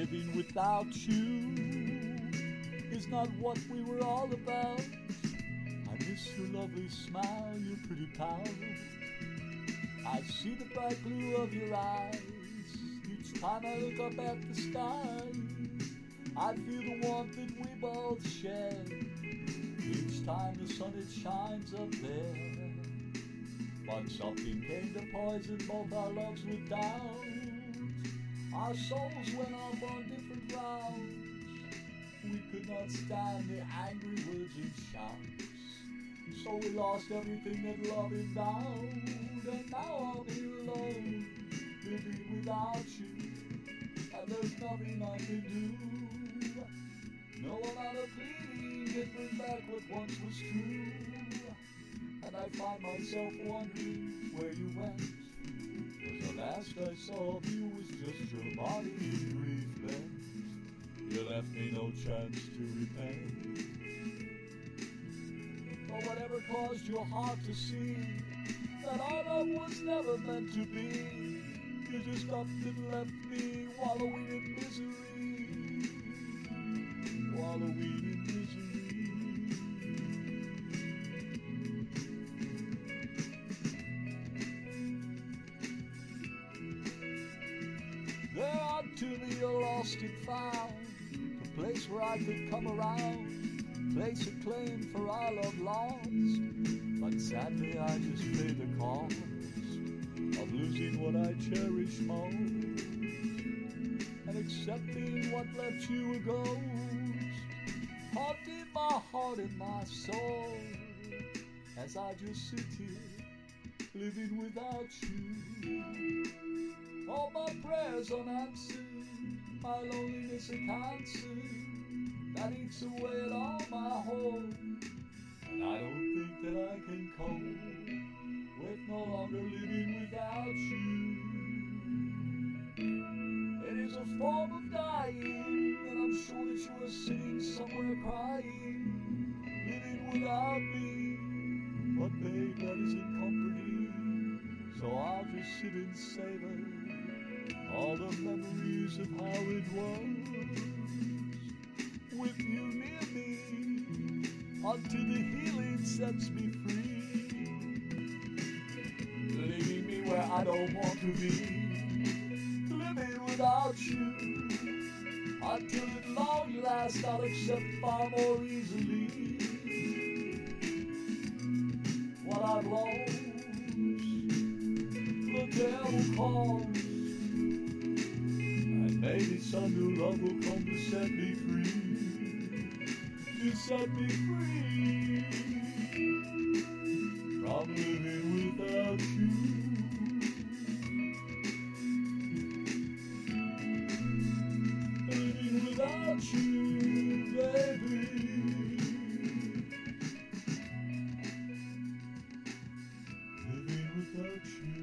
Living without you is not what we were all about. I miss your lovely smile, your pretty power. I see the bright blue of your eyes each time I look up at the sky. I feel the warmth that we both share each time the sun it shines up there. But something came to poison both our loves with doubt. Our souls went off on different routes. We could not stand the angry words and shouts. So we lost everything that love endowed. And now I'm here alone, living without you. And there's nothing I can do. No amount of pleading can bring back what once was true. And I find myself wondering where you I saw of you was just your body in grief bent. You left me no chance to repent. Or whatever caused your heart to see that our love was never meant to be. You just up and left me wallowing in misery. There the lost and found, a place where I could come around, place acclaimed for our love lost. But sadly I just pay the cost of losing what I cherish most, and accepting what left you a ghost, haunting my heart and my soul, as I just sit here, living without you. All my prayers unanswered, my loneliness a cancer that eats away at all my hope. And I don't think that I can cope with no longer living without you. It is a form of dying, and I'm sure that you are sitting somewhere crying, living without me. But babe, that isn't comforting, so I'll just sit and savor the memories of how it was with you near me until the healing sets me free. Leaving me where I don't want to be, living without you until at long last I'll accept far more easily what I've lost. The devil calls, Maybe some new love will come to set me free. To set me free from living without you. Living without you, baby. Living without you.